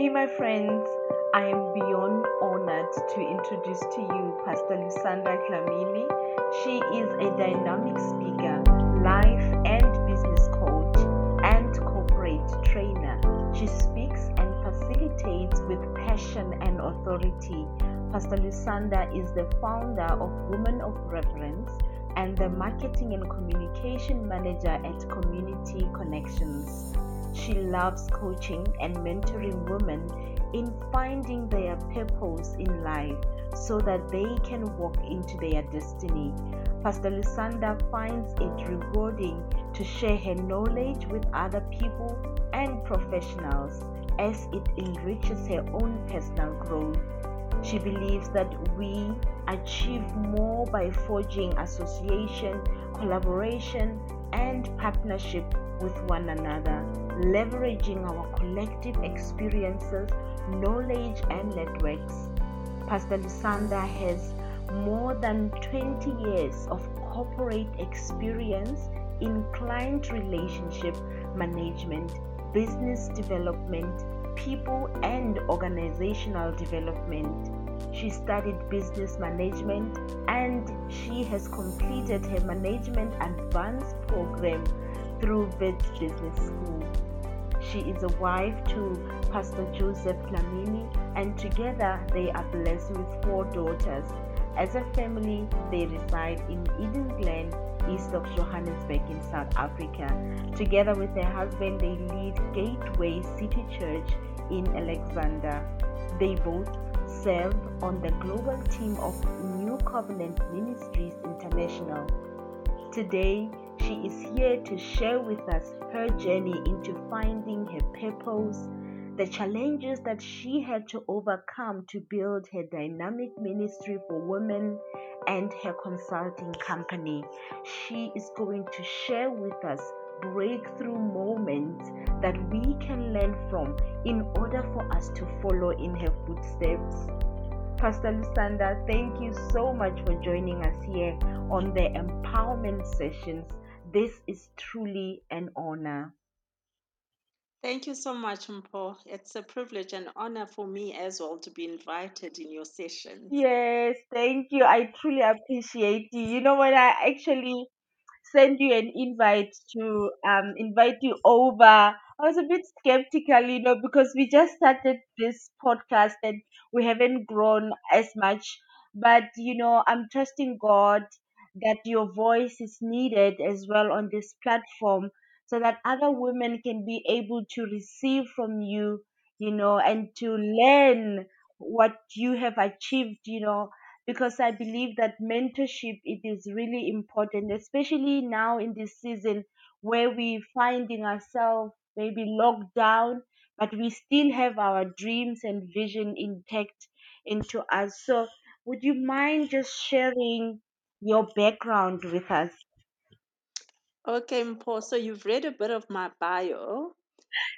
Hey, my friends, I am beyond honored to introduce to you Pastor Lusanda Dlamini. She is a dynamic speaker, life and business coach, and corporate trainer. She speaks and facilitates with passion and authority. Pastor Lusanda is the founder of Women of Reverence and the marketing and communication manager at Community Connexions. She loves coaching and mentoring women in finding their purpose in life so that they can walk into their destiny. Pastor Lusanda finds it rewarding to share her knowledge with other people and professionals as it enriches her own personal growth. She believes that we achieve more by forging association, collaboration, and partnership with one another, leveraging our collective experiences, knowledge, and networks. Pastor Lusanda has more than 20 years of corporate experience in client relationship management, business development, people, and organizational development. She studied business management and she has completed her management advanced program through Wits Business School. She is a wife to Pastor Joseph Dlamini, and together they are blessed with four daughters. As a family, they reside in Eden Glen, east of Johannesburg in South Africa. Together with their husband, they lead Gateway City Church in Alexandra. They both serve on the global team of New Covenant Ministries International. Today, she is here to share with us her journey into finding her purpose, the challenges that she had to overcome to build her dynamic ministry for women, and her consulting company. She is going to share with us breakthrough moments that we can learn from in order for us to follow in her footsteps. Pastor Lusanda, thank you so much for joining us here on the empowerment sessions. This is truly an honor. Thank you so much, Mpho. It's a privilege and honor for me as well to be invited in your sessions. Yes, thank you. I truly appreciate you. You know, when I actually sent you an invite to um invite you over, I was a bit skeptical, you know, because we just started this podcast and we haven't grown as much. But you know, I'm trusting God that your voice is needed as well on this platform so that other women can be able to receive from you, you know, and to learn what you have achieved, you know, because I believe that mentorship it is really important, especially now in this season where we're finding ourselves maybe locked down, but we still have our dreams and vision intact into us. So, would you mind just sharing your background with us? Okay, Mpho, so you've read a bit of my bio,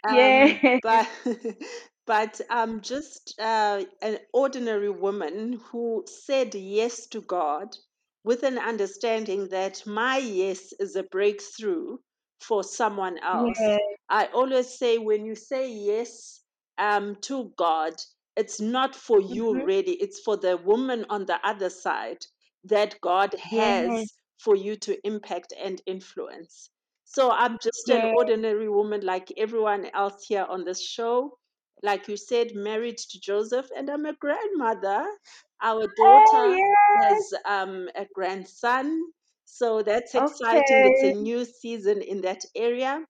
um, Yeah. but but I'm just uh, an ordinary woman who said yes to God with an understanding that my yes is a breakthrough for someone else. Yeah. I always say when you say yes um, to God, it's not for you Mm-hmm. really, it's for the woman on the other side that God has for you to impact and influence. So I'm just an ordinary woman like everyone else here on this show. Like you said, married to Joseph, and I'm a grandmother. Our Oh daughter yes. has um, a grandson. So that's exciting. It's a new season in that area.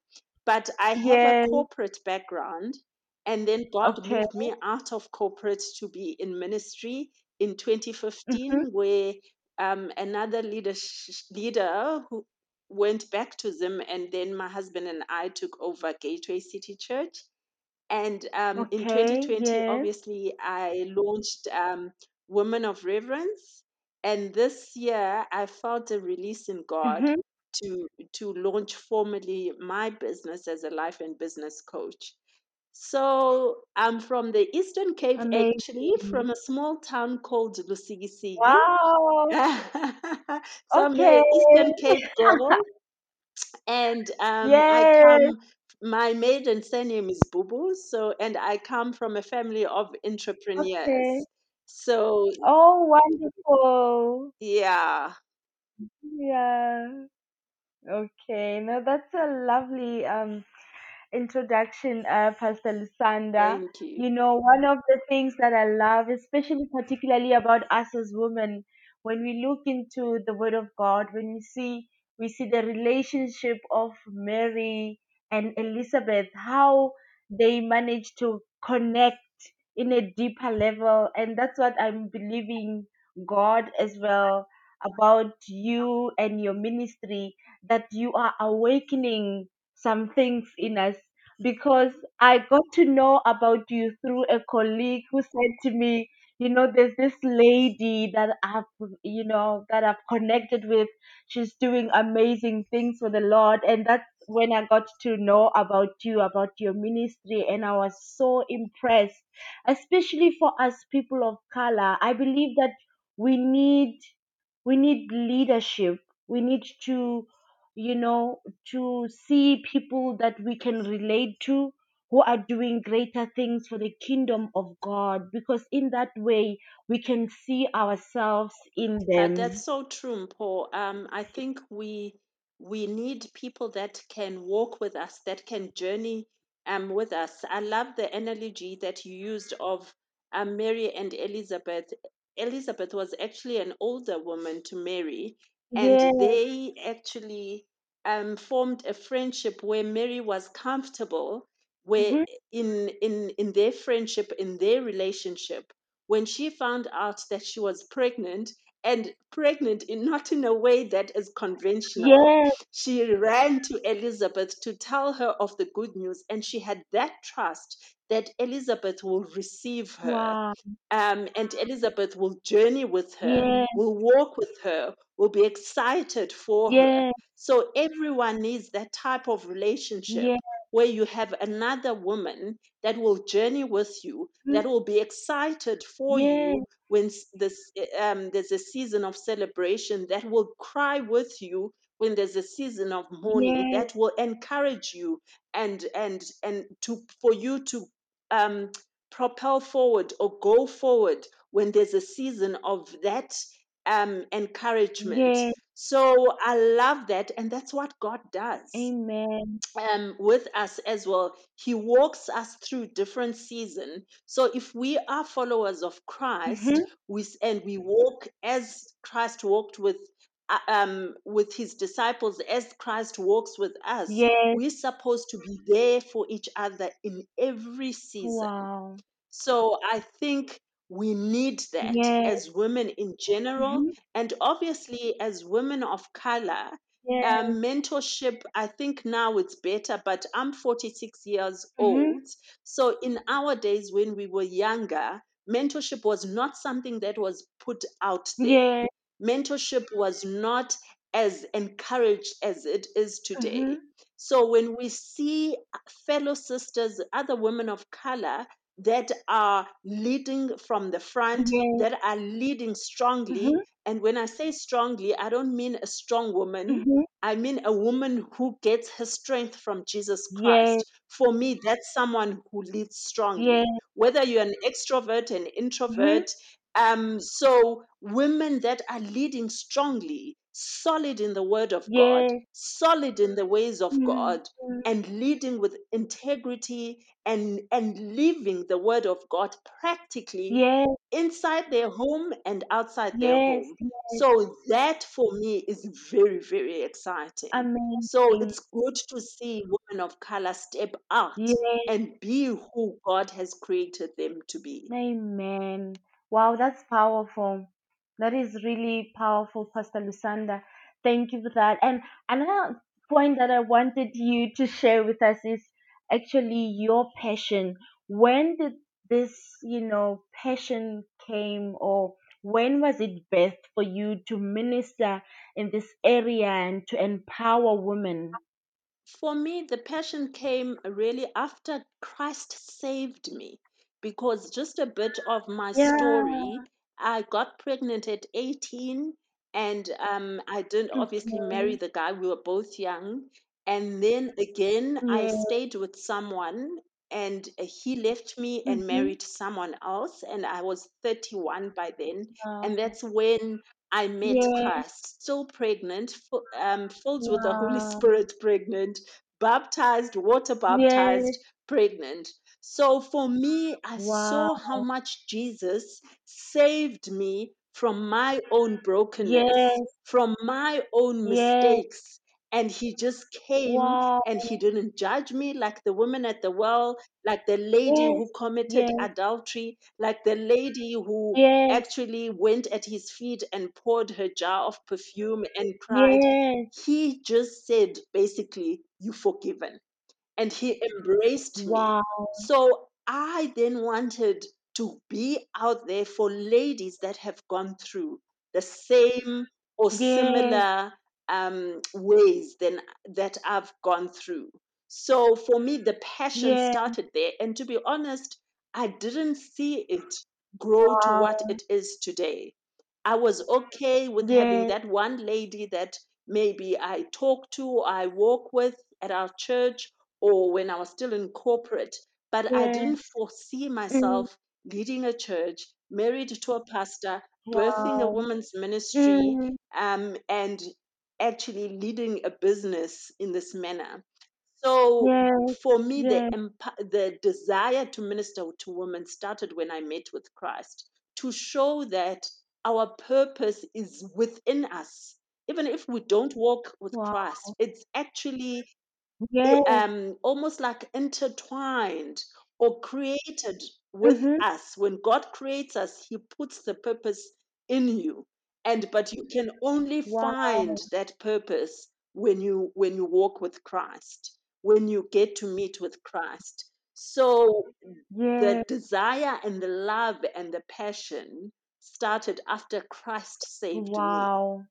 But I have a corporate background, and then God Okay. moved me out of corporate to be in ministry in Mm-hmm. 2015, where um, another leader, leader who went back to them, and then my husband and I took over Gateway City Church. And um, in 2020, Yes. obviously, I launched um, Women of Reverence. And this year, I felt a release in God Mm-hmm. to to launch formally my business as a life and business coach. So I'm from the Eastern Cape, actually, from a small town called Lusikisiki. Wow. so I'm Okay. Eastern Cape girl, and um, I come my maiden surname is Bubu, so and I come from a family of Okay. entrepreneurs. So Oh, wonderful. yeah, Yeah. Okay. No, that's a lovely um introduction, uh, Pastor Lusanda. thank you. You know, one of the things that I love, especially particularly about us as women, when we look into the Word of God, when we see we see the relationship of Mary and Elizabeth, how they managed to connect in a deeper level, and that's what I'm believing God as well about you and your ministry that you are awakening some things in us because I got to know about you through a colleague who said to me, you know, there's this lady that I've, you know, that I've connected with. She's doing amazing things for the Lord. And that's when I got to know about you, about your ministry. And I was so impressed, especially for us people of color. I believe that we need we need leadership we need to you know to see people that we can relate to who are doing greater things for the kingdom of god because in that way we can see ourselves in Uh, them that's so true, Paul. Um, I think we we need people that can walk with us, that can journey um with us. I love the analogy that you used of um, Mary and Elizabeth. Elizabeth was actually an older woman to Mary, and yes they actually um, formed a friendship where Mary was comfortable, where hmm in in in their friendship, in their relationship, when she found out that she was pregnant and pregnant in not in a way that is conventional. Yes she ran to elizabeth to tell her of the good news and she had that trust that elizabeth will receive her wow. um, and elizabeth will journey with her yes. will walk with her will be excited for her. So everyone needs that type of relationship yes. where you have another woman that will journey with you that will be excited for yes. you when this um, there's a season of celebration that will cry with you when there's a season of mourning yes. that will encourage you and and and to for you to um, propel forward or go forward when there's a season of that um, encouragement yes so i love that and that's what god does amen um, with us as well. He walks us through different season. So if we are followers of Christ, we s- and we walk as Christ walked with um, with his disciples, as Christ walks with us, yes. we're supposed to be there for each other in every season. wow. So I think we need that yes. as women in general, hmm and obviously as women of color. yes. Um, mentorship, I think now it's better, but I'm 46 years hmm old. So in our days when we were younger, mentorship was not something that was put out there. Yes mentorship was not as encouraged as it is today. hmm So when we see fellow sisters, other women of color that are leading from the front, Yes. that are leading strongly, Mhm. and when I say strongly, I don't mean a strong woman. Mhm. I mean a woman who gets her strength from Jesus Yes. Christ. For me, that's someone who leads strongly. Yes. Whether you're an extrovert, an introvert, um, so women that are leading strongly, solid in the word of God, Yes. solid in the ways of Mhm. God, and leading with integrity and, and living the word of God practically Yes. inside their home and outside their Yes. home. Yes. So that for me is very, very exciting. So Amazing. it's good to see women of color step out Yes. and be who God has created them to be. Amen. Wow, that's powerful. That is really powerful, Pastor Lusanda. Thank you for that. And another point that I wanted you to share with us is actually your passion. When did this, you know, passion came or when was it birthed for you to minister in this area and to empower women? For me, the passion came really after Christ saved me because just a bit of my Yeah. story, I got pregnant at 18 and um, I didn't obviously marry the guy. We were both young. And then again, I Yeah. stayed with someone and uh, he left me and Mhm. married someone else. And I was 31 by then. And Wow. that's when I met Yes. Christ, still pregnant, fu- um, filled with the Holy Wow. Spirit, pregnant, baptized, water Yes. baptized, pregnant. So for me, I saw how much Jesus saved me from my own brokenness, Yes. from my own Yes. mistakes. And he just came Wow. and he didn't judge me like the woman at the well, like the lady Yes. who committed Yes. adultery, like the lady who Yes. actually went at his feet and poured her jar of perfume and cried. Yes. He just said, basically, you're forgiven and he embraced me. Wow. So I then wanted to be out there for ladies that have gone through the same or Yes. similar um, ways than that I've gone through. So for me, the passion started there. And to be honest, I didn't see it grow to what it is today. I was okay with having that one lady that maybe I talk to, I walk with at our church, or when I was still in corporate. But I didn't foresee Mm. myself leading a church, married to a pastor, birthing a woman's ministry, Mm. um, and actually leading a business in this manner. So Yes. for me, the emp- the desire to minister to women started when I met with Christ to show that our purpose is within us. Even if we don't walk with Wow. Christ, it's actually Yes. um, almost like intertwined or created with Mhm. us. When God creates us, He puts the purpose in you, and but you can only find Wow. that purpose when you when you walk with Christ, when you get to meet with Christ. So the Yes. desire and the love and the passion started after Christ saved me. Wow.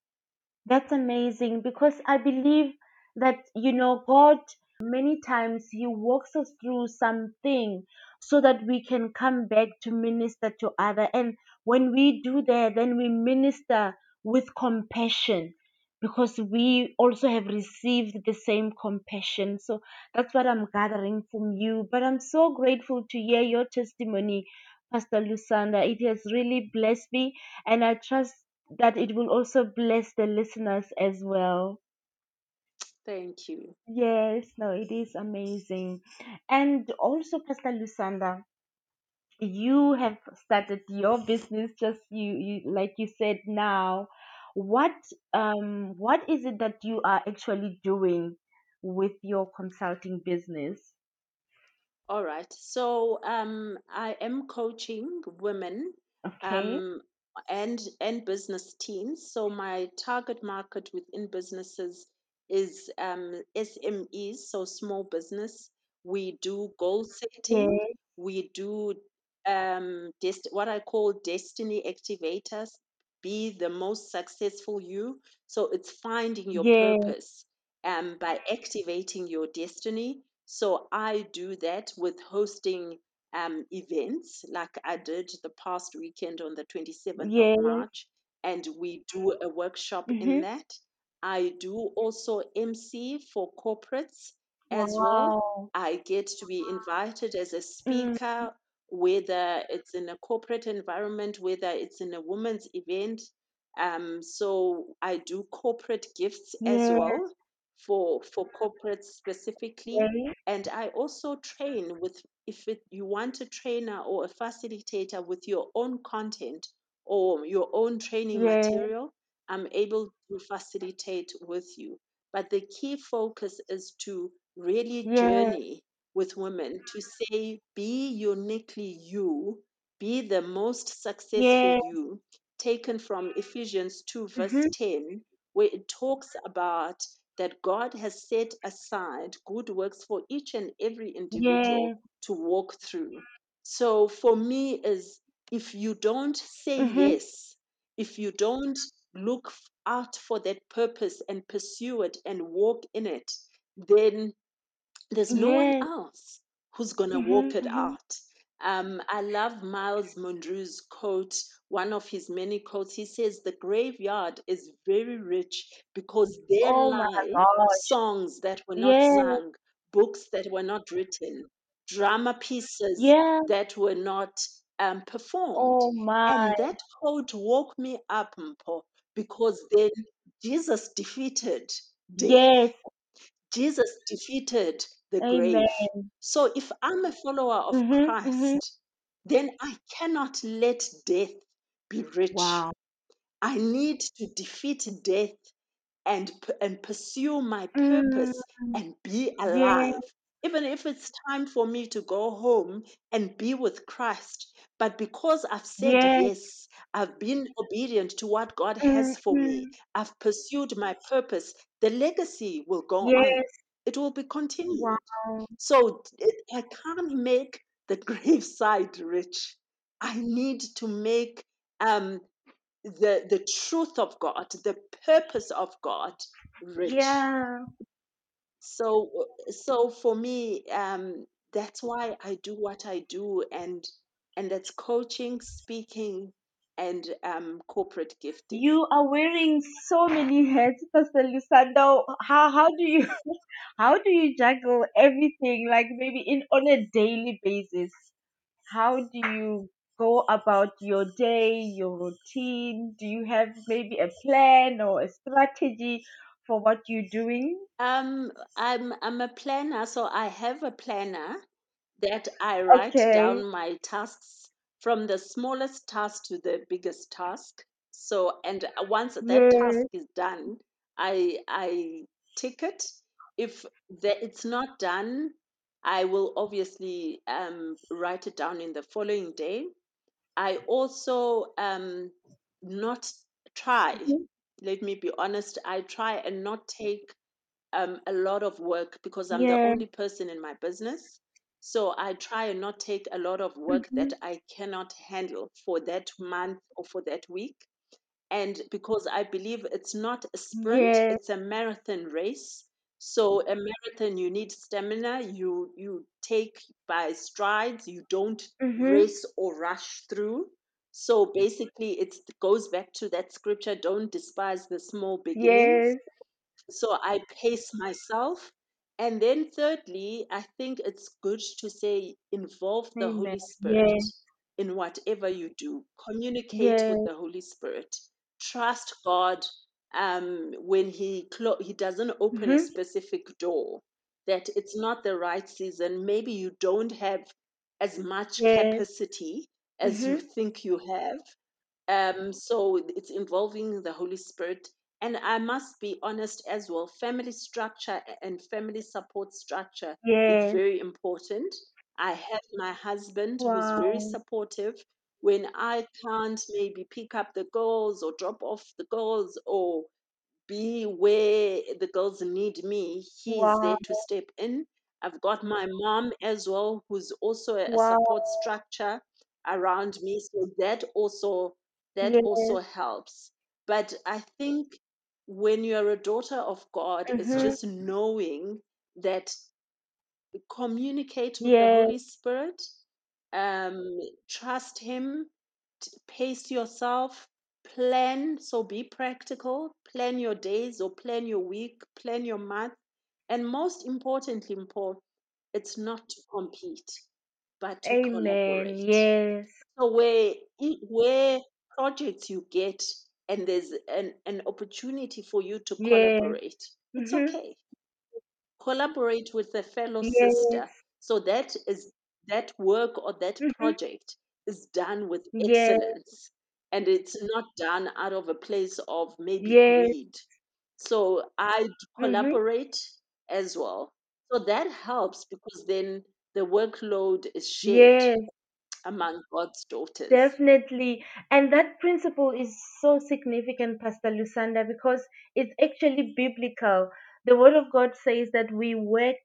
That's amazing because I believe that, you know, God, many times He walks us through something so that we can come back to minister to other. And when we do that, then we minister with compassion because we also have received the same compassion. So that's what I'm gathering from you. But I'm so grateful to hear your testimony, Pastor Lusanda. It has really blessed me. And I trust that it will also bless the listeners as well. Thank you. Yes, no, it is amazing. And also, Pastor Lusanda, you have started your business just you, you like you said now. What um what is it that you are actually doing with your consulting business? All right. So um, I am coaching women Okay. um, and and business teams. So my target market within businesses is um, SMEs, so small business. We do goal setting. We do um, dest- what I call destiny activators. Be the most successful you. So it's finding your purpose um, by activating your destiny so I do that with hosting um, events like I did the past weekend on the 27th of. March, and we do a workshop in Mm-hmm. that. I do also MC for corporates as well. I get to be invited as a Mm, speaker, whether it's in a corporate environment, whether it's in a women's event. Um, so I do corporate gifts as well for for corporates specifically. Yes, and i also train with if it, you want a trainer or a facilitator with your own content or your own training yes, material i'm able to facilitate with you but the key focus is to really yes, journey with women to say be uniquely you be the most successful yes. you taken from ephesians 2 verse Mm-hmm. 10 where it talks about that God has set aside good works for each and every individual Yes. to walk through. So for me is if you don't say Mm-hmm. yes, if you don't look out for that purpose and pursue it and walk in it, then there's no one else who's going to Mm-hmm. walk it Mm-hmm. out. Um, I love Myles Munroe's quote, one of his many quotes. He says, The graveyard is very rich because there Oh lie songs that were not Yes. sung, books that were not written, drama pieces that were not um, performed. Oh my. And that quote woke me up, Mpho, because then Jesus defeated death. Yes. Jesus defeated the Amen. grave. So if I'm a follower of Mhm. Mhm. Christ, then I cannot let death be rich. Wow. I need to defeat death and and pursue my Mm. purpose and be Yes. Even if it's time for me to go home and be with Christ. But because I've said Yes. yes, I've been obedient to what God has for me, Mhm. I've pursued my purpose, the legacy will go on. Yes. It will be continued. Wow. So it, I can't make the graveside rich. I need to make um, the the truth of God, the purpose of God rich. Yeah. So so for me, um, that's why I do what I do, and and that's coaching, speaking, and um, corporate gifting. You are wearing so many hats, Pastor Lusanda. How how do you how do you juggle everything like maybe in on a daily basis? How do you go about your day, your routine? Do you have maybe a plan or a strategy for what you're doing? Um, I'm I'm a planner, so I have a planner that I write Okay. down my tasks from the smallest task to the biggest task. So, and uh, once that task Yes. is done, I I tick it. If the, it's not done, I will obviously um, write it down in the following day. I also um, not try. Let me be honest. I try and not take um, a lot of work because I'm the only person in my business. So I try and not take a lot of work Mhm. that I cannot handle for that month or for that week. And because I believe it's not a sprint, Yes. it's a marathon race. So a marathon, you need stamina. You you take by strides. You don't Mhm. race or rush through. So basically, it goes back to that scripture: "Don't despise the small beginnings." Yes. So I pace myself. And then, thirdly, I think it's good to say involve the Amen. Holy Spirit Yes. in whatever you do. Communicate with the Holy Spirit. Trust God um, when He clo- He doesn't open a Mhm. specific door. That it's not the right season. Maybe you don't have as much Yes. capacity as you Mhm. think you have um, so it's involving the Holy Spirit. And I must be honest as well, family structure and family support structure is very important. I have my husband who's very supportive. When I can't maybe pick up the girls or drop off the girls or be where the girls need me. He's Wow. there to step in. I've got my mom as well, who's also a, a Wow. support structure around me. So that also that also helps. But I think when you're a daughter of God, it's Mhm. just knowing that communicate with the Holy Spirit, um, trust Him, t- pace yourself, plan. So be practical, plan your days or plan your week, plan your month. And most importantly, Paul, it's not to compete, but to Amen. collaborate. Yes. So where where projects you get and there's an, an opportunity for you to Yes. collaborate, it's Mhm. okay collaborate with a fellow Yes. sister so that is that work or that Mhm. project is done with excellence and it's not done out of a place of maybe greed so i Mhm. collaborate as well so that helps because then the workload is shared Yes. among god's daughters Definitely. And that principle is so significant, Pastor Lusanda, because it's actually biblical. The Word of God says that we work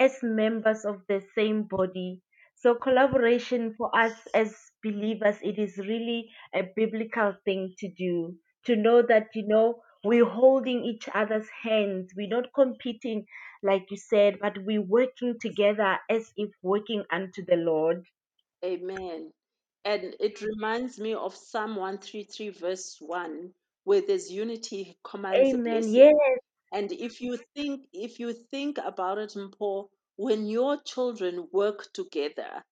as members of the same body. So, collaboration for us as believers, it is really a biblical thing to do. To know that, you know, we're holding each other's hands. We're not competing, like you said, but we're working together as if working unto the Lord. Amen. And it reminds me of Psalm 133, verse 1, where there's unity he commands a Amen. blessing. Yes. And if you think if you think about it, Paul, when your children work together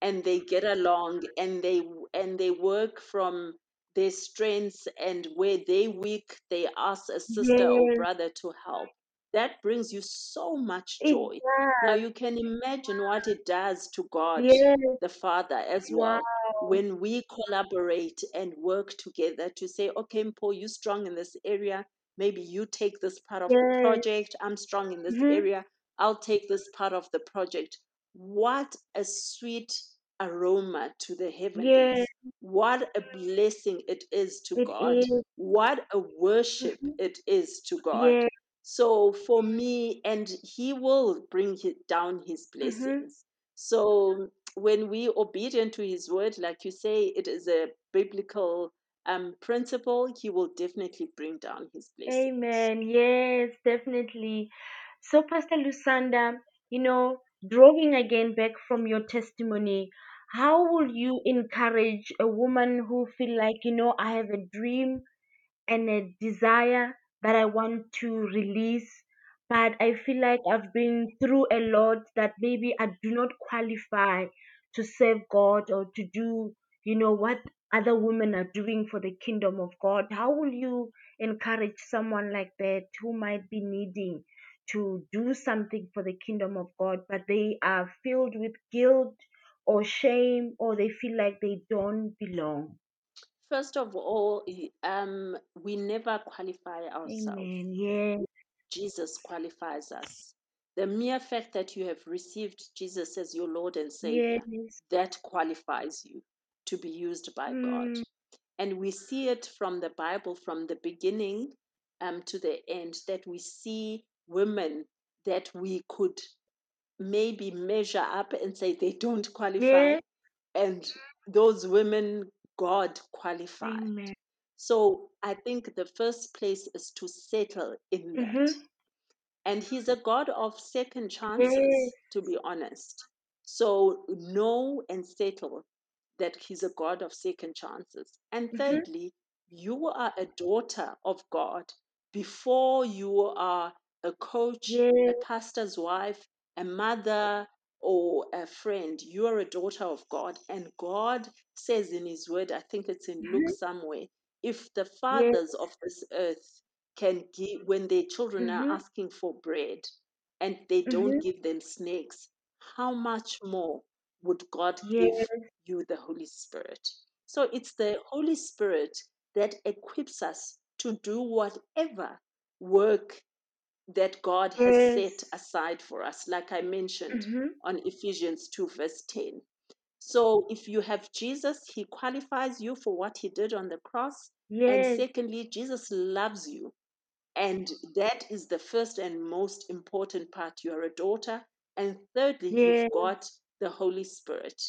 and they get along and they and they work from their strengths and where they weak, they ask a sister or Yes. brother to help. That brings you so much It joy. Now does. you can imagine what it does to God Yes. the Father as Wow. well when we collaborate and work together to say, okay, Paul, you're strong in this area. Maybe you take this part of the Yes. project. I'm strong in this hmm area. I'll take this part of the project. What a sweet aroma to the Yes. What a blessing it is to It God. is. What a worship Mhm. it is to God. Yes. So for me, and He will bring down His hmm blessings. So when we obedient to His word, like you say, it is a biblical um, principle. He will definitely bring down His blessings. Amen. Yes, definitely. So, Pastor Lusanda, you know, drawing again back from your testimony, how will you encourage a woman who feel like, you know, I have a dream and a desire that I want to release, but I feel like I've been through a lot that maybe I do not qualify to serve God or to do, you know, what other women are doing for the kingdom of God. How will you encourage someone like that who might be needing to do something for the kingdom of God, but they are filled with guilt or shame or they feel like they don't belong? First of all, um, we never qualify ourselves. Amen. Yes. Jesus qualifies us. The mere fact that you have received Jesus as your Lord and Savior, Yes. that qualifies you to be used by God. Mm, And we see it from the Bible, from the beginning um, to the end, that we see women that we could maybe measure up and say they don't qualify. yes. And those women, God qualified. Amen. So I think the first place is to settle in that. Mm-hmm. And he's a God of second chances, to be honest. So know and settle that he's a God of second chances. And Mm-hmm. thirdly, you are a daughter of God before you are a coach, a pastor's wife, a mother, or a friend. You are a daughter of God. And God says in his word, I think it's in Luke Mm-hmm. somewhere, if the fathers of this earth can give, when their children are Mm-hmm. asking for bread and they don't Mm-hmm. give them snakes, how much more would God give you the Holy Spirit? So it's the Holy Spirit that equips us to do whatever work that God has Yes. set aside for us, like I mentioned Mm-hmm. on Ephesians 2, verse 10. So if you have Jesus, he qualifies you for what he did on the cross. And secondly, Jesus loves you. And that is the first and most important part. You are a daughter. And thirdly, you've got the Holy Spirit.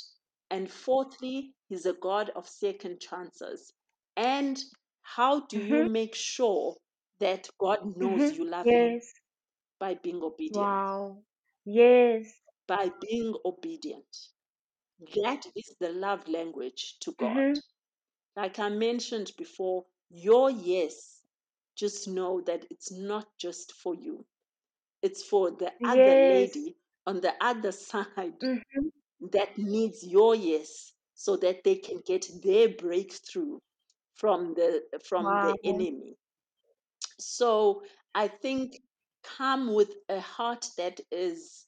And fourthly, He's a God of second chances. And how do you Mm-hmm. make sure that God knows Mm-hmm. you love Him? Yes. By being obedient. Wow. Yes. By being obedient. That is the love language to God. Mm-hmm. Like I mentioned before, your yes, just know that it's not just for you, it's for the other Yes. lady on the other side Mm-hmm. that needs your yes so that they can get their breakthrough from the from the Wow. enemy so i think come with a heart that is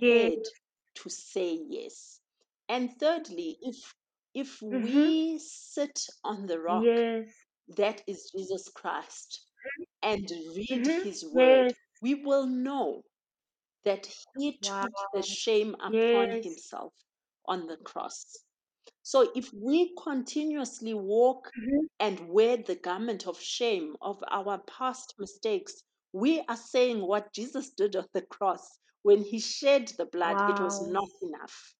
Yes. prepared to say yes and thirdly if if Mm-hmm. we sit on the rock Yes. that is jesus christ and read Mm-hmm. his word Yes. we will know that he Wow. took the shame upon Yes. himself on the cross. So if we continuously walk Mm-hmm. and wear the garment of shame of our past mistakes, we are saying what Jesus did on the cross. When he shed the blood, it was Wow. not enough.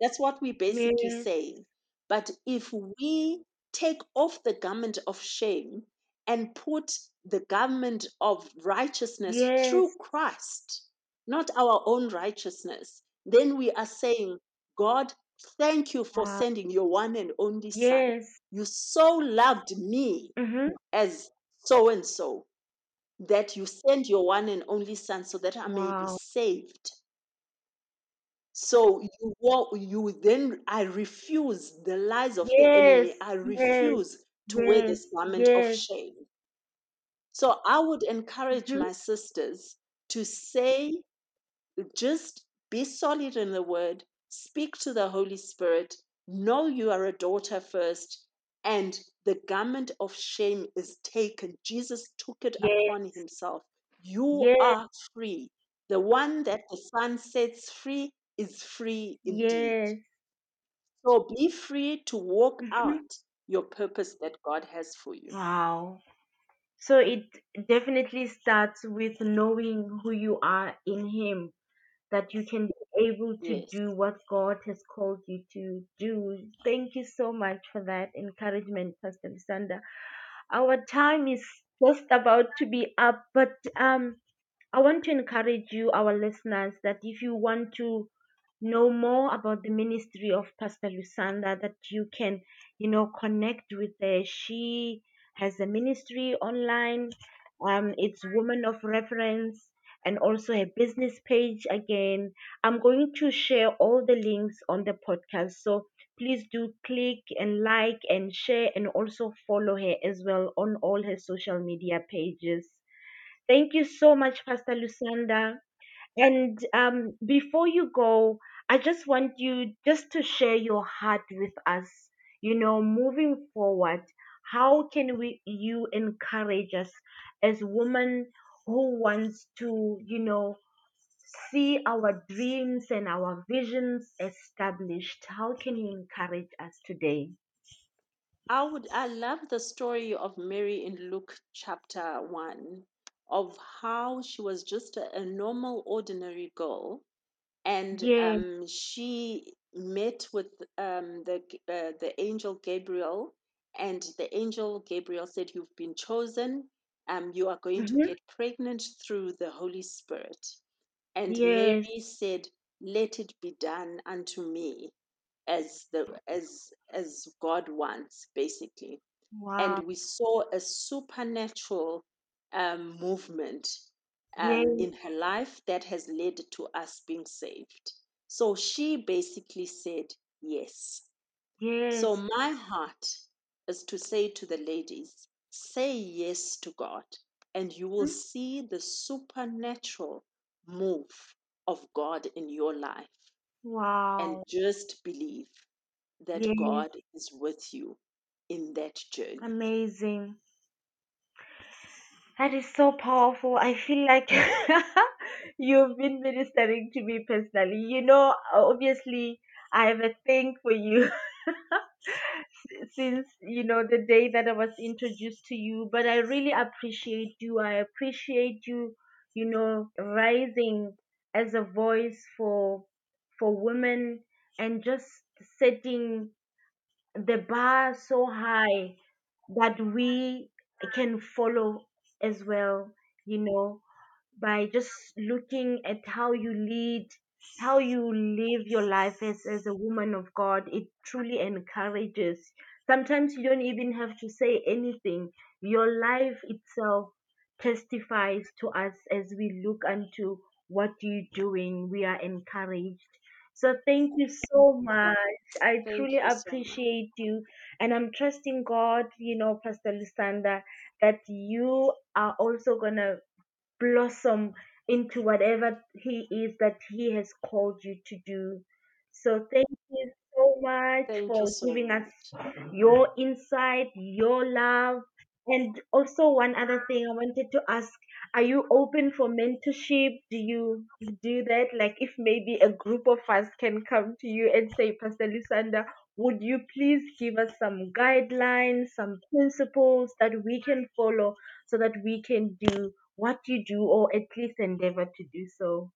That's what we're basically Yes. saying. But if we take off the garment of shame and put the garment of righteousness Yes. through Christ, not our own righteousness, then we are saying, God, Thank you for Wow. sending your one and only Son. Yes. You so loved me Mm-hmm. as so and so that you send your one and only Son so that I may be saved. So you you then I refuse the lies of the enemy. I Yes. refuse to wear this garment of shame. So I would encourage Mm-hmm. my sisters to say, just be solid in the word, speak to the Holy Spirit, know you are a daughter first, and the garment of shame is taken. Jesus took it Yes. upon himself. You Yes. are free. The one that the Son sets free is free indeed. Yes. So be free to walk Mm-hmm. out your purpose that God has for you. Wow. So it definitely starts with knowing who you are in Him, that you can be able to Yes. do what God has called you to do. Thank you so much for that encouragement, Pastor Lusanda. Our time is just about to be up, but um, I want to encourage you, our listeners, that if you want to know more about the ministry of Pastor Lusanda, that you can, you know, connect with her. She has a ministry online. Um, it's Woman of Reverence and also a business page again. I'm going to share all the links on the podcast. So please do click and like and share and also follow her as well on all her social media pages. Thank you so much, Pastor Lusanda. And um, before you go, I just want you just to share your heart with us. You know, moving forward, how can we you encourage us as women who wants to, you know, see our dreams and our visions established? How can you encourage us today? I would I love the story of Mary in Luke chapter 1 of how she was just a, a normal ordinary girl and Yes. um, she met with um, the uh, the angel Gabriel and the angel Gabriel said you've been chosen um, you are going to Mm-hmm. get pregnant through the Holy Spirit and Yes. Mary said let it be done unto me as the as as God wants, basically. Wow. And we saw a supernatural um, movement Yes. um, in her life that has led to us being saved. So she basically said yes. yes. So my heart is to say to the ladies, say yes to God, and you will Mhm. see the supernatural move of God in your life Wow. and Wow. just believe that Yes. God is with you in that journey. Amazing. That is so powerful. I feel like you've been ministering to me personally. You know, obviously, I have a thing for you since, you know, the day that I was introduced to you. But I really appreciate you. I appreciate you, you know, rising as a voice for for women and just setting the bar so high that we can follow as well, you know, by just looking at how you lead, how you live your life as, as a woman of God. It truly encourages. Sometimes you don't even have to say anything, your life itself testifies to us as we look unto what you're doing. We are encouraged. So thank you so much. I Thank truly you so appreciate you. And I'm trusting God, you know, Pastor Lusanda, that you are also going to blossom into whatever He is that He has called you to do. So thank you so much Thank you for so giving us your insight, your love. And also, one other thing I wanted to ask are you open for mentorship? Do you do that? Like, if maybe a group of us can come to you and say, Pastor Lusanda, would you please give us some guidelines, some principles that we can follow so that we can do what you do or at least endeavor to do so?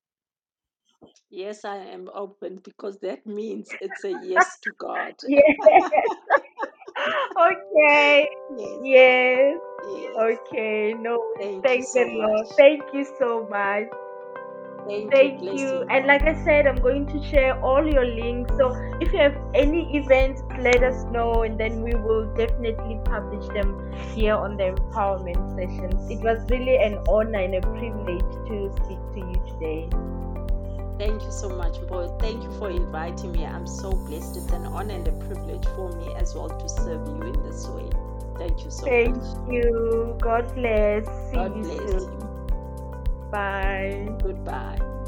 Yes, I am open because that means it's a yes to God. Yes. okay. Yes, Yes. yes. Okay. No. Thank you thank the so Lord. much. Thank you so much. Thank, Thank you. you. And like I said, I'm going to share all your links. So if you have any events, let us know, and then we will definitely publish them here on the empowerment sessions. It was really an honor and a privilege to speak to you today. Thank you so much, boy. Thank you for inviting me. I'm so blessed. It's an honor and a privilege for me as well to serve you in this way. Thank you so Thank much. Thank you. God bless. See God you bless soon. you. Bye. Goodbye.